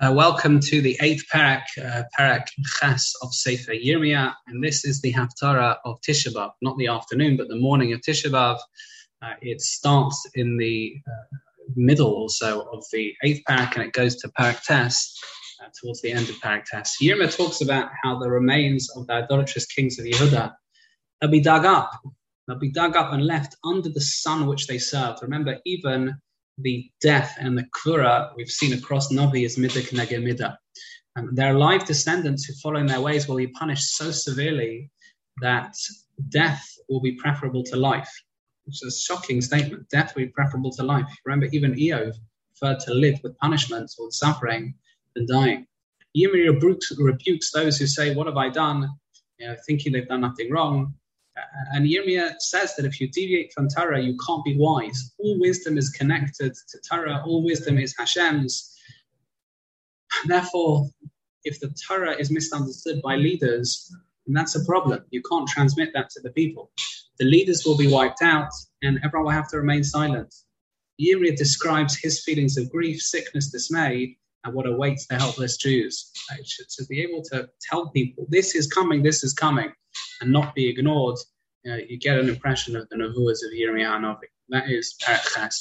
Uh, welcome to the eighth parak, uh, parak Ches of Sefer Yirmiyah, and this is the Haftarah of Tisha B'av, not the afternoon, but the morning of Tisha B'av. Uh, it starts in the uh, middle also of the eighth parak, and it goes to parak Tes uh, towards the end of parak Tes. Yirmiyah talks about how the remains of the idolatrous kings of Yehuda will be dug up. They'll be dug up and left under the sun which they served. Remember, even the death and the kura we've seen across Navi is midah keneged midah. Um, their live descendants who follow in their ways will be punished so severely that death will be preferable to life. Which is a shocking statement. Death will be preferable to life. Remember, even Eov preferred to live with punishment or suffering than dying. Rebukes, rebukes those who say, What have I done? You know, thinking they've done nothing wrong. And Yirmiyah says that if you deviate from Torah, you can't be wise. All wisdom is connected to Torah, all wisdom is Hashem's. Therefore, if the Torah is misunderstood by leaders, then that's a problem. You can't transmit that to the people. The leaders will be wiped out, and everyone will have to remain silent. Yirmiyah describes his feelings of grief, sickness, dismay, and what awaits the helpless Jews. To be able to tell people, this is coming, this is coming, and not be ignored, uh, you get an impression of the Nevuas of Yirmiyah Novi. That is Parak